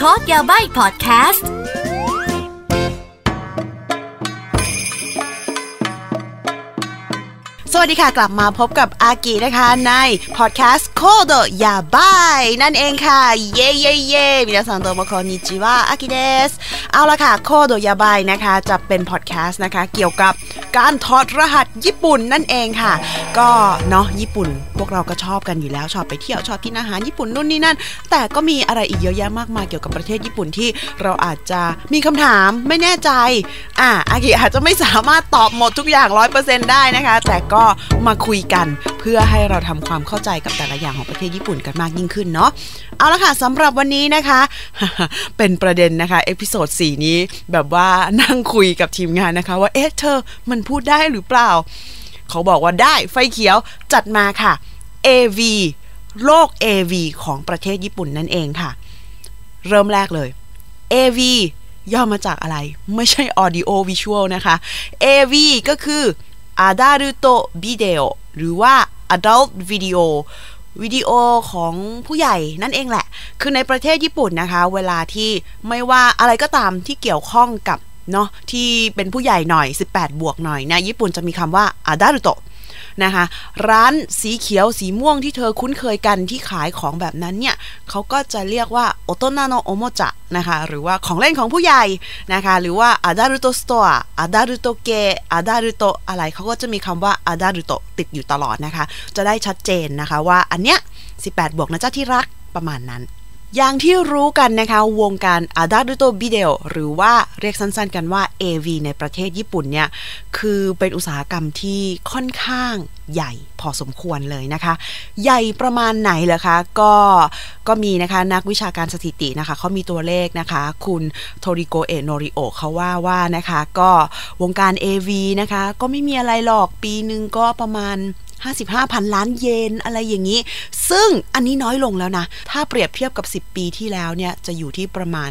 Code Yabaii พอดแคสต์ วัสดีค่ะกลับมาพบกับอากินะคะในพอดแคสต์コードヤバイ นั่นเองค่ะ เย่เย่เย่みなさんどうもこんにちはアキです เอาละค่ะコードヤバイ นะคะจะเป็นพอดแคสต์นะคะ เกี่ยวกับการถอดรหัสญี่ปุ่นนั่นเองค่ะ ก็เนาะญี่ปุ่น พวกเราก็ชอบกันอยู่แล้วชอบไปเที่ยวชอบกินอาหารญี่ปุ่นนู่นนี่นั่น แต่ก็มีอะไรอีกเยอะแยะมากมายเกี่ยวกับประเทศญี่ปุ่นที่เราอาจจะมีคำถามไม่แน่ใจอะอากิอาจจะไม่สามารถตอบหมดทุกอย่างร้อยเปอร์เซ็นต์ได้นะคะ แต่ก็มาคุยกัน เพื่อให้เราทำความเข้าใจกับแต่ละอย่างของประเทศญี่ปุ่นกันมากยิ่งขึ้นเนาะเอาละค่ะสำหรับวันนี้นะคะ เป็นประเด็นนะคะ episode 4นี้แบบว่านั่งคุยกับทีมงานนะคะ ว่าเอ๊ะเธอมันพูดได้หรือเปล่า เขาบอกว่าได้ไฟเขียวจัดมาค่ะ AV โลก AV ของประเทศญี่ปุ่นนั่นเองค่ะ เริ่มแรกเลย AV ย่อมาจากอะไร ไม่ใช่ Audio Visual นะคะ AV ก็คือ อาดารุโตวิดีโอหรือว่า Adult Video วิดีโอของผู้ใหญ่นั่นเองแหละ คือในประเทศญี่ปุ่นนะคะ เวลาที่ไม่ว่าอะไรก็ตามที่เกี่ยวข้องกับเนาะที่เป็นผู้ใหญ่หน่อย 18 บวกหน่อยนะญี่ปุ่นจะมีคำว่า Adult นะคะ ร้านสีเขียวสีม่วงที่เธอคุ้นเคยกันที่ขายของแบบนั้นเนี่ยเขาก็จะเรียกว่าโอโตนาโนโอโมจะนะคะหรือว่าของเล่นของผู้ใหญ่นะคะหรือว่าอาดารุโตสโตะอาดารุโตเกะอาดารุโตอะไรเขาก็จะมีคำว่าอาดารุโตติดอยู่ตลอดนะคะ จะได้ชัดเจนนะคะว่าอันเนี้ย18 บวกนะจ๊ะที่รักประมาณนั้น อย่างที่รู้กันนะคะวงการอาดาดุโตบิเดลหรือว่าเรียกสั้นๆกันว่า AV ในประเทศญี่ปุ่นเนี่ย คือเป็นอุตสาหกรรมที่ค่อนข้างใหญ่พอสมควรเลยนะคะ ใหญ่ประมาณไหนเหรอคะ ก็ก็มีนะคะนักวิชาการสถิตินะคะเขามีตัวเลขนะคะ คุณโทริโกเอโนริโอเขาว่าว่านะคะ ก็วงการ AV นะคะ ก็ไม่มีอะไรหรอกปีหนึ่งก็ประมาณ 55พันล้านเยนอะไรอย่างนี้ ซึ่งอันนี้น้อยลงแล้วนะ ถ้าเปรียบเทียบกับ 10 ปีที่แล้วเนี่ยจะอยู่ที่ประมาณ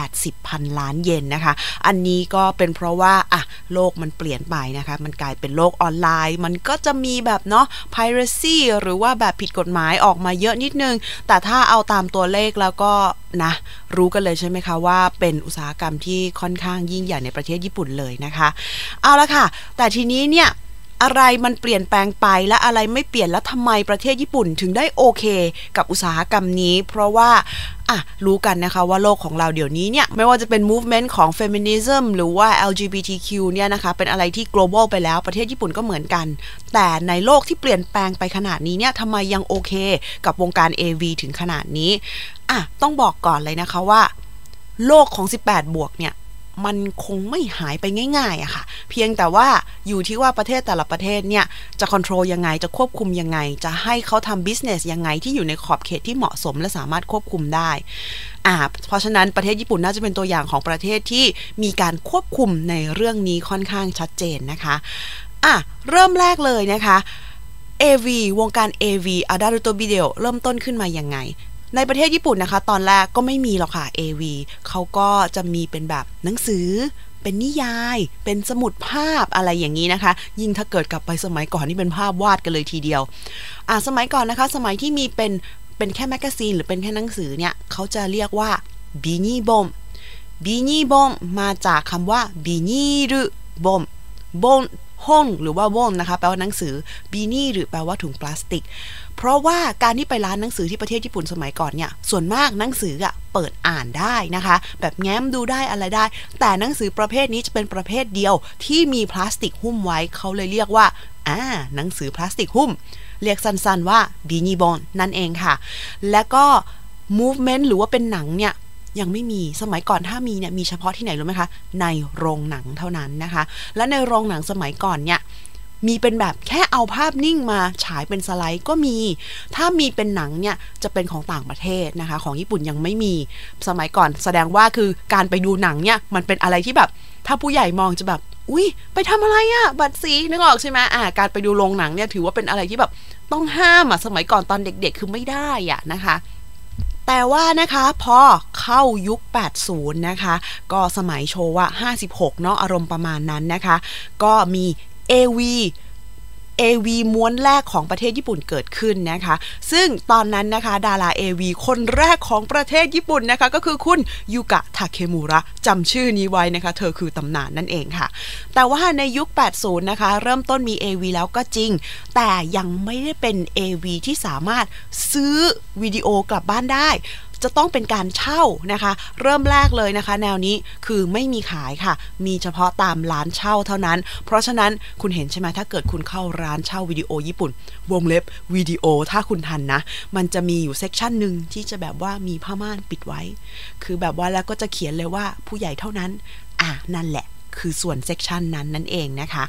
80พันล้านเยนนะคะ อันนี้ก็เป็นเพราะว่าอะโลกมันเปลี่ยนไปนะคะ มันกลายเป็นโลกออนไลน์ มันก็จะมีแบบเนาะ piracy หรือว่าแบบผิดกฎหมายออกมาเยอะนิดนึง แต่ถ้าเอาตามตัวเลขแล้วก็นะ รู้กันเลยใช่ไหมคะว่าเป็นอุตสาหกรรมที่ค่อนข้างยิ่งใหญ่ในประเทศญี่ปุ่นเลยนะคะ เอาละค่ะ แต่ทีนี้เนี่ย อะไรมันเปลี่ยนแปลงไปและอะไรไม่เปลี่ยนแล้วทำไมประเทศญี่ปุ่นถึงได้โอเค กับอุตสาหกรรมนี้ เพราะว่าอะรู้กันนะคะว่าโลกของเราเดี๋ยวนี้เนี่ย ไม่ว่าจะเป็น movement ของ feminism หรือว่า LGBTQ เนี่ยนะคะ เป็นอะไรที่ global ไปแล้วประเทศญี่ปุ่นก็เหมือนกัน แต่ในโลกที่เปลี่ยนแปลงไปขนาดนี้เนี่ยทำไมยังโอเค กับวงการ AV ถึงขนาดนี้อะต้องบอกก่อนเลยนะคะว่า โลกของ 18 บวกเนี่ย มันคงไม่หายไปง่ายๆอะค่ะ เพียงแต่ว่าอยู่ที่ว่าประเทศแต่ละประเทศเนี่ย จะควบคุมยังไงจะควบคุมยังไง จะให้เขาทำบิสเนสยังไงที่อยู่ในขอบเขตที่เหมาะสมและสามารถควบคุมได้อ่าเพราะฉะนั้นประเทศญี่ปุ่นน่าจะเป็นตัวอย่างของประเทศที่มีการควบคุมในเรื่องนี้ค่อนข้างชัดเจนนะคะอะเริ่มแรกเลยนะคะ AV วงการ AV Adult Video เริ่มต้นขึ้นมายังไง ในประเทศญี่ปุ่นนะคะ ตอนแรกก็ไม่มีหรอกค่ะ AV เขาก็จะมีเป็นแบบหนังสือเป็นนิยาย เป็นสมุดภาพอะไรอย่างนี้นะคะ ยิ่งถ้าเกิดกลับไปสมัยก่อนนี่เป็นภาพวาดกันเลยทีเดียว อ่าสมัยก่อนนะคะ สมัยที่มีเป็นเป็นแค่แมกกาซีนหรือเป็นแค่หนังสือเนี่ยเขาจะเรียกว่าบีนี่บอมบีนี่บอมมาจากคำว่าบีนี่รุบอมบอม ห้องหรือว่าว่นนะคะแปลว่าหนังสือบีนี่หรือแปลว่าถุงพลาสติก เพราะว่าการที่ไปร้านหนังสือที่ประเทศญี่ปุ่นสมัยก่อนเนี่ยส่วนมากหนังสืออะเปิดอ่านได้นะคะ แบบแง้มดูได้อะไรได้ แต่หนังสือประเภทนี้จะเป็นประเภทเดียวที่มีพลาสติกหุ้มไว้เขาเลยเรียกว่าอ่าหนังสือพลาสติกหุ้ม เรียกสั้นๆว่าบีนีบอนนั่นเองค่ะ และก็ movement หรือว่าเป็นหนังเนี่ย ยังไม่มีสมัยก่อนถ้ามีเนี่ยมีเฉพาะที่ไหนรู้ไหมคะ ในโรงหนังเท่านั้นนะคะ และในโรงหนังสมัยก่อนเนี่ยมีเป็นแบบแค่เอาภาพนิ่งมาฉายเป็นสไลด์ก็มี ถ้ามีเป็นหนังเนี่ยจะเป็นของต่างประเทศนะคะ ของญี่ปุ่นยังไม่มี สมัยก่อนแสดงว่าคือการไปดูหนังเนี่ยมันเป็นอะไรที่แบบ ถ้าผู้ใหญ่มองจะแบบ อุ้ยไปทำอะไรอะบัตรสีนึกออกใช่ไหมอ่าการไปดูโรงหนังเนี่ยถือว่าเป็นอะไรที่แบบต้องห้ามอะสมัยก่อนตอนเด็ก ๆ คือไม่ได้อะนะคะ แต่ว่านะคะพอเข้ายุค 80 นะคะ ก็สมัยโชว์ว่า56 เนาะอารมณ์ประมาณนั้นนะคะ ก็มี AV AV ม้วนแรกของประเทศญี่ปุ่นเกิดขึ้นนะคะ ซึ่งตอนนั้นนะคะ ดารา AV คนแรกของประเทศญี่ปุ่นนะคะ ก็คือคุณยูกะทาเคมูระจำชื่อนี้ไว้นะคะ เธอคือตำนานนั่นเองค่ะ แต่ว่าในยุค 80 นะคะ เริ่มต้นมี AV แล้วก็จริง แต่ยังไม่ได้เป็น AV ที่สามารถซื้อวิดีโอกลับบ้านได้ จะต้องเป็นการเช่านะคะ เริ่มแรกเลยนะคะ แนวนี้คือไม่มีขายค่ะ มีเฉพาะตามร้านเช่าเท่านั้น เพราะฉะนั้นคุณเห็นใช่ไหมถ้าเกิดคุณเข้าร้านเช่าวิดีโอญี่ปุ่น วงเล็บวิดีโอถ้าคุณทันนะ มันจะมีอยู่ section หนึ่งที่จะแบบว่ามีผ้าม่านปิดไว้ คือแบบว่าแล้วก็จะเขียนเลยว่าผู้ใหญ่เท่านั้น อะนั่นแหละ คือส่วน section นั้นนั่นเองนะคะ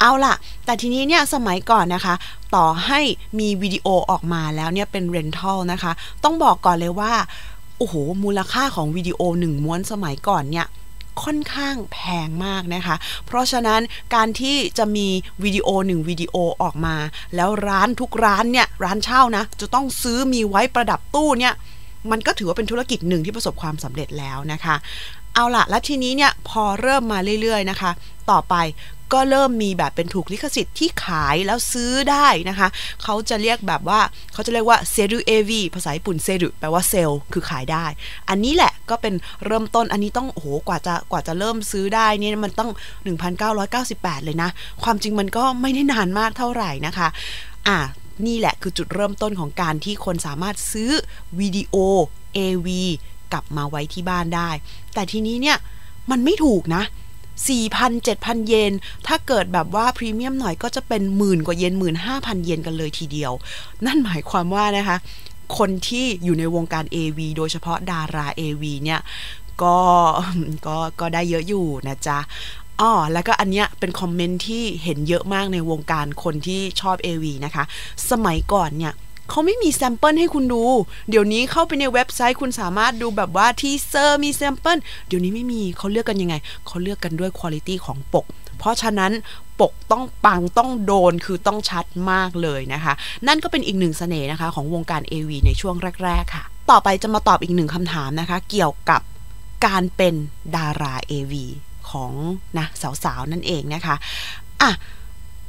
เอาล่ะ แต่ทีนี้เนี่ยสมัยก่อนนะคะ ต่อให้มีวิดีโอออกมาแล้วเนี่ยเป็น rental นะคะ ต้องบอกก่อนเลยว่า โอ้โห มูลค่าของวิดีโอหนึ่งม้วนสมัยก่อนเนี่ยค่อนข้างแพงมากนะคะ เพราะฉะนั้นการที่จะมีวิดีโอหนึ่งวิดีโอออกมา แล้วร้านทุกร้านเนี่ยร้านเช่านะ จะต้องซื้อมีไว้ประดับตู้เนี่ยมันก็ถือว่าเป็นธุรกิจหนึ่งที่ประสบความสำเร็จแล้วนะคะ เอาละแล้วทีนี้เนี่ยพอเริ่มมาเรื่อยๆนะคะ ต่อไปก็เริ่มมีแบบเป็นถูกลิขสิทธิ์ที่ขายแล้วซื้อได้นะคะ เขาจะเรียกแบบว่าเขาจะเรียกว่าเซรุเอวีภาษาญี่ปุ่นเซรุแปลว่าเซลคือขายได้ อันนี้แหละก็เป็นเริ่มต้นอันนี้ต้องโอ้โหกว่าจะกว่าจะเริ่มซื้อได้นี่มันต้อง 1998 เลยนะ ความจริงมันก็ไม่ได้นานมากเท่าไหร่นะคะ อะนี่แหละคือจุดเริ่มต้นของการที่คนสามารถซื้อวิดีโอ AV กลับมาไว้ที่บ้านได้ แต่ทีนี้เนี่ยมันไม่ถูกนะ4,000 7,000 เยน ถ้าเกิดแบบว่าพรีเมียมหน่อยก็จะเป็นหมื่นกว่าเยนหมื่นห้าพันเยนกันเลยทีเดียว นั่นหมายความว่านะคะ คนที่อยู่ในวงการ AV โดยเฉพาะดารา AV เนี่ย ก็ก็ก็ได้เยอะอยู่นะจ๊ะอ๋อแล้วก็อันเนี้ยเป็นคอมเมนต์ที่เห็นเยอะมากในวงการคนที่ชอบ AV นะคะ สมัยก่อนเนี่ย เขาไม่มี sample ให้คุณดู เดี๋ยวนี้เข้าไปในเว็บไซต์คุณสามารถดูแบบว่า teaser มี sample เดี๋ยวนี้ไม่มีเขาเลือกกันยังไง เขาเลือกกันด้วยคุณภาพของปก เพราะฉะนั้นปกต้องปังต้องโดนคือต้องชัดมากเลยนะคะ นั่นก็เป็นอีกหนึ่งสเสน่ห์นะคะของวงการ AV ในช่วงแรก ๆ ค่ะ ต่อไปจะมาตอบอีกหนึ่งคำถามนะคะ เกี่ยวกับการเป็นดารา AV ของนะสาวๆ นั่นเองนะคะอะ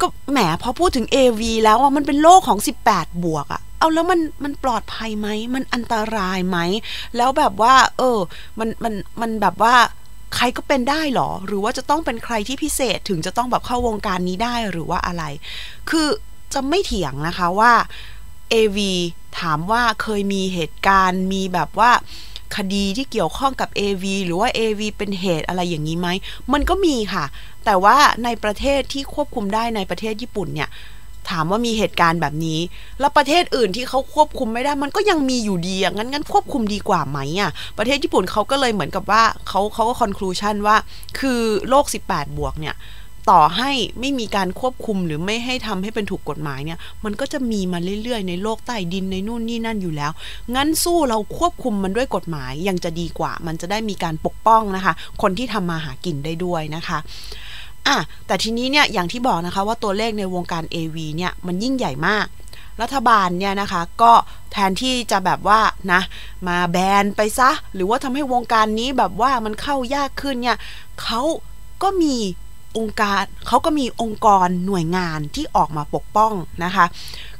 ก็แหมพอพูดถึง AV แล้วมันเป็นโลกของ 18 บวกอะเอาแล้วมันมันปลอดภัยไหมมันอันตรายไหมแล้วแบบว่า เออ มันมันมันแบบว่าใครก็เป็นได้หรอ หรือว่าจะต้องเป็นใครที่พิเศษถึงจะต้องแบบเข้าวงการนี้ได้หรือว่าอะไร คือจะไม่เถียงนะคะว่า AV ถามว่าเคยมีเหตุการณ์มีแบบว่า คดีที่เกี่ยวข้องกับ AV หรือว่า AV เป็นเหตุอะไรอย่างนี้ไหม มันก็มีค่ะ แต่ว่าในประเทศที่ควบคุมได้ในประเทศญี่ปุ่นเนี่ยถามว่ามีเหตุการณ์แบบนี้ แล้วประเทศอื่นที่เขาควบคุมไม่ได้ มันก็ยังมีอยู่ดีอะงั้นงั้นควบคุมดีกว่าไหมอะประเทศญี่ปุ่นเขาก็เลยเหมือนกับว่าเขาเขาก็คอนคลูชันว่า คือโลก 18 บวกเนี่ย ต่อให้ไม่มีการควบคุมหรือไม่ให้ทำให้เป็นถูกกฎหมายเนี่ย มันก็จะมีมาเรื่อยๆ ในโลกใต้ดินในนู่นนี่นั่นอยู่แล้ว งั้นสู้เราควบคุมมันด้วยกฎหมายยังจะดีกว่า มันจะได้มีการปกป้องนะคะ คนที่ทำมาหากินได้ด้วยนะคะอะแต่ทีนี้เนี่ยอย่างที่บอกนะคะว่าตัวเลขในวงการ AV เนี่ยมันยิ่งใหญ่มาก รัฐบาลเนี่ยนะคะก็แทนที่จะแบบว่านะมาแบนไปซะ หรือว่าทำให้วงการนี้แบบว่ามันเข้ายากขึ้นเนี่ยเขาก็มี องค์การเขาก็มีองค์กรหน่วยงานที่ออกมาปกป้องนะคะ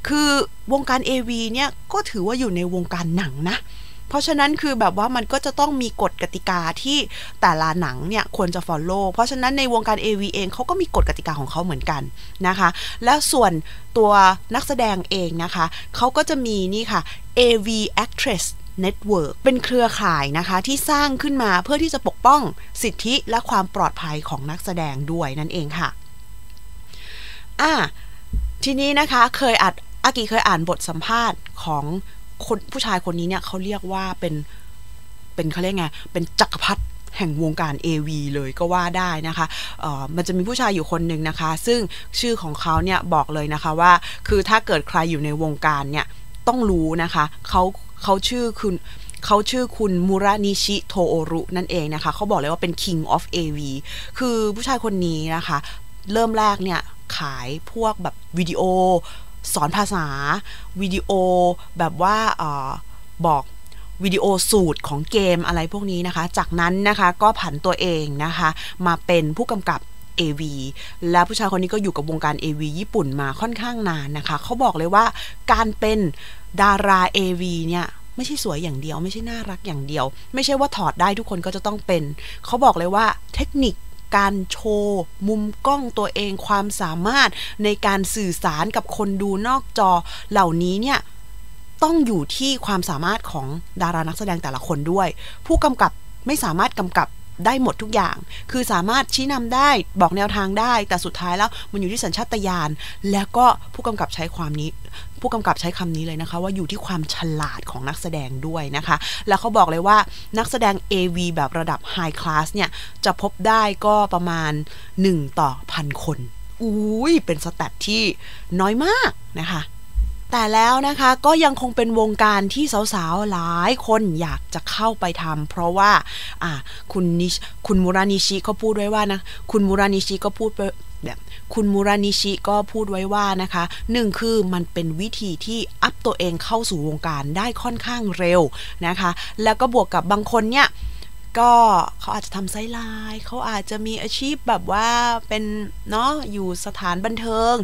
คือวงการ AV เนี่ยก็ถือว่าอยู่ในวงการหนังนะเพราะฉะนั้นคือแบบว่ามันก็จะต้องมีกฎกติกาที่แต่ละหนังเนี่ยควรจะ follow เพราะฉะนั้นในวงการ AV เองเขาก็มีกฎกติกาของเขาเหมือนกันนะคะ แล้วส่วนตัวนักแสดงเองนะคะเขาก็จะมีนี่ค่ะ AV Actress Network เป็นเครือข่ายนะคะที่สร้างขึ้นมาเพื่อที่จะปกป้องสิทธิและความปลอดภัยของนักแสดงด้วยนั่นเองค่ะอ่าทีนี้นะคะเคยอัดอากิเคยอ่านบทสัมภาษณ์ของคนผู้ชายคนนี้เนี่ยเขาเรียกว่าเป็นเป็นเขาเรียกไงเป็นจักรพรรดิแห่งวงการ AV เลยก็ว่าได้นะคะเออมันจะมีผู้ชายอยู่คนหนึ่งนะคะ ซึ่งชื่อของเขาเนี่ยบอกเลยนะคะว่า คือถ้าเกิดใครอยู่ในวงการเนี่ยต้องรู้นะคะ เขา เขาชื่อคุณเขาชื่อคุณมูรานิชิโทโอรุนั่นเองนะคะ เขาบอกเลยว่าเป็น King of AV คือผู้ชายคนนี้นะคะ เริ่มแรกเนี่ย ขายพวกแบบวิดีโอ สอนภาษา วิดีโอแบบว่าออบอกวิดีโอสูตรของเกมอะไรพวกนี้นะคะ จากนั้นนะคะก็ผันตัวเองนะคะ มาเป็นผู้กำกับ AV และผู้ชายคนนี้ก็อยู่กับวงการ AV ญี่ปุ่นมาค่อนข้างนานนะคะ เขาบอกเลยว่าการเป็นดารา AV เนี่ยไม่ใช่สวยอย่างเดียว ไม่ใช่น่ารักอย่างเดียว ไม่ใช่ว่าถอดได้ทุกคนก็จะต้องเป็น เขาบอกเลยว่าเทคนิคการโชว์มุมกล้องตัวเองความสามารถในการสื่อสารกับคนดูนอกจอเหล่านี้เนี่ยต้องอยู่ที่ความสามารถของดารานักแสดงแต่ละคนด้วย ผู้กำกับไม่สามารถกำกับ ได้หมดทุกอย่าง คือสามารถชี้นำได้บอกแนวทางได้ แต่สุดท้ายแล้วมันอยู่ที่สัญชาตญาณแล้วก็ผู้กำกับใช้ความนี้ ผู้กำกับใช้คำนี้เลยนะคะ ว่าอยู่ที่ความฉลาดของนักแสดงด้วยนะคะ แล้วเขาบอกเลยว่านักแสดง AV แบบระดับ High Class เนี่ย จะพบได้ก็ประมาณ 1 ต่อพันคนอุ้ยเป็นสแตทที่น้อยมากนะคะ แต่แล้วนะคะก็ยังคงเป็นวงการที่สาวๆ หลายคนอยากจะเข้าไปทำเพราะว่าอ่าคุณนิชคุณมูรานิชิก็พูดไว้ว่านะคุณมูรานิชิก็พูดแบบคุณมูรานิชิก็พูดไว้ว่านะคะหนึ่งคือมันเป็นวิธีที่อัพตัวเองเข้าสู่วงการได้ค่อนข้างเร็วนะคะ แล้วก็บวกกับบางคนเนี่ย ก็เขาอาจจะทำ sideline เขาอาจจะมีอาชีพแบบว่าเป็นเนาะอยู่สถานบันเทิง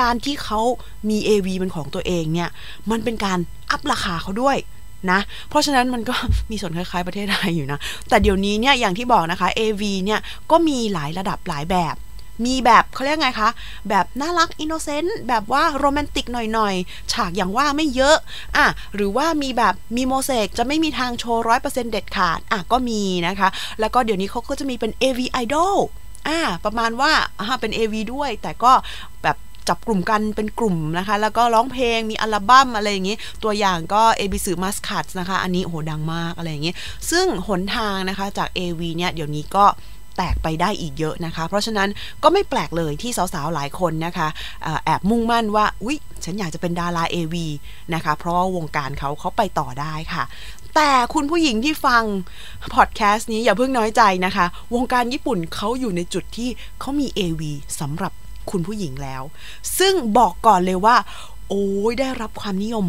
การที่เขามี AV เป็นของตัวเองเนี่ย มันเป็นการ up ราคาเขาด้วยนะ เพราะฉะนั้นมันก็มีส่วนคล้ายๆประเทศไทยอยู่นะ แต่เดี๋ยวนี้เนี่ยอย่างที่บอกนะคะ AV เนี่ยก็มีหลายระดับหลายแบบ มีแบบเขาเรียกไงคะ แบบน่ารัก innocent แบบว่าโรแมนติกหน่อยๆ ฉากอย่างว่าไม่เยอะอะหรือว่ามีแบบมีโมเสกจะไม่มีทางโชว์ร้อยเปอร์เซ็นต์เด็ดขาดอะก็มีนะคะ แล้วก็เดี๋ยวนี้เขาก็จะมีเป็น AV Idol อ่าประมาณว่าอ่าเป็น AV ด้วย แต่ก็แบบจับกลุ่มกันเป็นกลุ่มนะคะ แล้วก็ร้องเพลงมีอัลบั้มอะไรอย่างนี้ ตัวอย่างก็ a b สือมัสคัตนะคะ อันนี้โหดังมากอะไรอย่างนี้ ซึ่งหนทางนะคะจาก AV เนี่ยเดี๋ยวนี้ก็ แตกไปได้อีกเยอะนะคะ เพราะฉะนั้นก็ไม่แปลกเลยที่สาวๆหลายคนนะคะแอบมุ่งมั่นว่าอุ๊ยฉันอยากจะเป็นดารา AV นะคะ เพราะวงการเขาเขาไปต่อได้ค่ะแต่คุณผู้หญิงที่ฟังพอดแคสต์นี้อย่าเพิ่งน้อยใจนะคะ วงการญี่ปุ่นเขาอยู่ในจุดที่เขามี AV สำหรับ คุณผู้หญิงแล้ว ซึ่งบอกก่อนเลยว่า โอ้ยได้รับความนิยม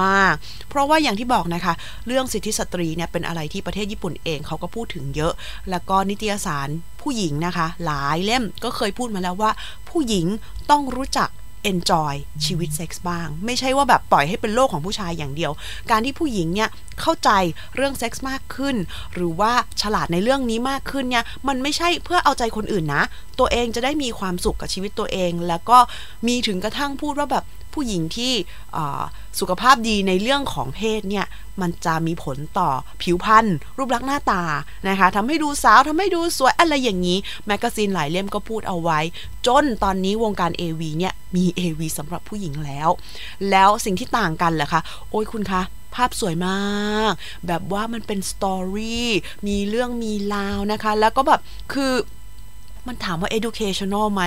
มากๆ เพราะว่าอย่างที่บอกนะคะ เรื่องสิทธิสตรีเนี่ยเป็นอะไรที่ประเทศญี่ปุ่นเองเขาก็พูดถึงเยอะ แล้วก็นิตยสารผู้หญิงนะคะ หลายเล่มก็เคยพูดมาแล้วว่า ผู้หญิงต้องรู้จัก enjoy ชีวิตเซ็กส์บ้าง ไม่ใช่ว่าแบบปล่อยให้เป็นโลกของผู้ชายอย่างเดียว การที่ผู้หญิงเนี่ยเข้าใจเรื่องเซ็กส์มากขึ้น หรือว่าฉลาดในเรื่องนี้มากขึ้นเนี่ยมันไม่ใช่เพื่อเอาใจคนอื่นนะ ตัวเองจะได้มีความสุขกับชีวิตตัวเอง แล้วก็มีถึงกระทั่งพูดว่าแบบ ผู้หญิงที่สุขภาพดีในเรื่องของเพศเนี่ยมันจะมีผลต่อผิวพรรณรูปลักษณ์หน้าตานะคะทำให้ดูสาวทำให้ดูสวยอะไรอย่างนี้ แมกกาซีนหลายเล่มก็พูดเอาไว้ จนตอนนี้วงการ AV เนี่ยมี AV สำหรับผู้หญิงแล้ว แล้วสิ่งที่ต่างกันเหรอคะโอ้ยคุณคะภาพสวยมาก แบบว่ามันเป็นสตอรี่มีเรื่องมีราวนะคะ แล้วก็แบบคือ มันถามว่า educational ไหม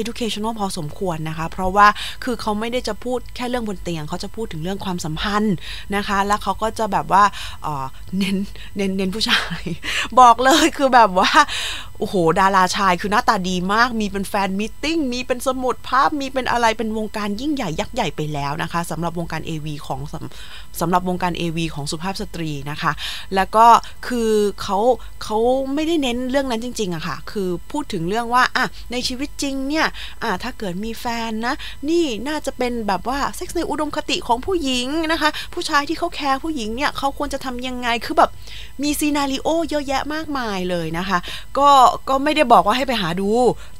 educational พอสมควรนะคะ เพราะว่าคือเขาไม่ได้จะพูดแค่เรื่องบนเตียง เขาจะพูดถึงเรื่องความสัมพันธ์นะคะ แล้วเขาก็จะแบบว่าเน้นเน้นเน้นผู้ชาย บอกเลยคือแบบว่าโอ้โห ดาราชายคือหน้าตาดีมาก มีเป็น fan meeting มีเป็นสมุดภาพ มีเป็นอะไรเป็นวงการยิ่งใหญ่ยักษ์ใหญ่ไปแล้วนะคะสำหรับวงการ AV ของสำสำหรับวงการ AV ของสุภาพสตรีนะคะ แล้วก็คือเขาเขาไม่ได้เน้นเรื่องนั้นจริงๆอะค่ะ คือพูดถึงเรื่องว่าอะในชีวิตจริงเนี่ยอะถ้าเกิดมีแฟนนะ นี่น่าจะเป็นแบบว่าเซ็กซ์ในอุดมคติของผู้หญิงนะคะ ผู้ชายที่เขาแคร์ผู้หญิงเนี่ยเขาควรจะทำยังไง คือแบบมี scenario เยอะแยะมากมายเลยนะคะ ก็ก็ไม่ได้บอกว่าให้ไปหาดู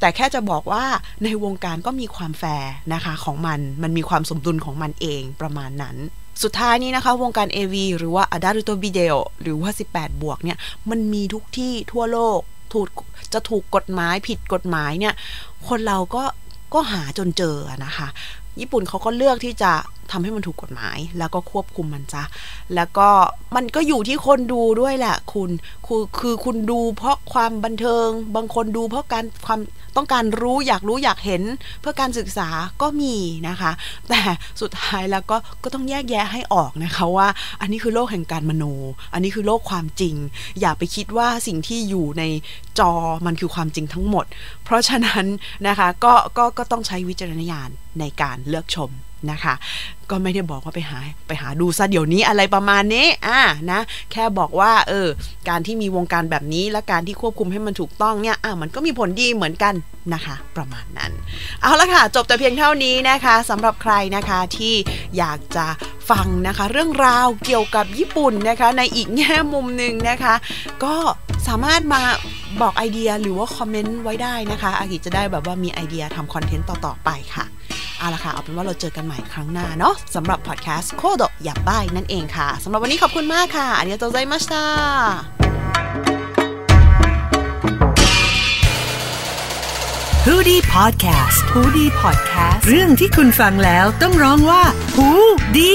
แต่แค่จะบอกว่าในวงการก็มีความแฟร์นะคะของมันมันมีความสมดุลของมันเองประมาณนั้นสุดท้ายนี้นะคะ วงการ AV หรือว่า Adult Video หรือว่า 18 บวกเนี่ย มันมีทุกที่ทั่วโลกถูกจะถูกกฎหมายผิดกฎหมายเนี่ย คนเราก็ก็หาจนเจอนะคะ ญี่ปุ่นเขาก็เลือกที่จะ ทำให้มันถูกกฎหมาย แล้วก็ควบคุมมันจ้ะแล้วก็มันก็อยู่ที่คนดูด้วยแหละคุณคือคือคุณดูเพราะความบันเทิง บางคนดูเพราะการความต้องการรู้อยากรู้อยากเห็นเพื่อการศึกษาก็มีนะคะ แต่สุดท้ายแล้วก็ก็ต้องแยกแยะให้ออกนะคะว่า อันนี้คือโลกแห่งการมโน อันนี้คือโลกความจริง อย่าไปคิดว่าสิ่งที่อยู่ในจอมันคือความจริงทั้งหมด เพราะฉะนั้นนะคะก็ก็ก็ต้องใช้วิจารณญาณในการเลือกชม นะคะ ก็ไม่ได้บอกว่าไปหาไปหาดูซะเดี๋ยวนี้อะไรประมาณนี้อ่านะแค่บอกว่าเออการที่มีวงการแบบนี้และการที่ควบคุมให้มันถูกต้องเนี่ยอ่ามันก็มีผลดีเหมือนกันนะคะ ประมาณนั้น เอาละค่ะ จบแต่เพียงเท่านี้นะคะสำหรับใครนะคะที่อยากจะฟังนะคะ เรื่องราวเกี่ยวกับญี่ปุ่นนะคะ ในอีกแง่มุมหนึ่งนะคะ ก็สามารถมาบอกไอเดียหรือว่าคอมเมนต์ไว้ได้นะคะอากิจะได้แบบว่ามีไอเดียทำคอนเทนต์ต่อ ๆ ไปค่ะ เอาละค่ะ เอาเป็นว่าเราเจอกันใหม่ครั้งหน้าเนาะสำหรับพอดแคสต์コードヤバイ นั่นเองค่ะสำหรับวันนี้ขอบคุณมากค่ะありがとうございました h o ดี้พอดแคสต์ฮูดี้พอดแคสต์เรื่องที่คุณฟังแล้วต้องร้องว่าหูดี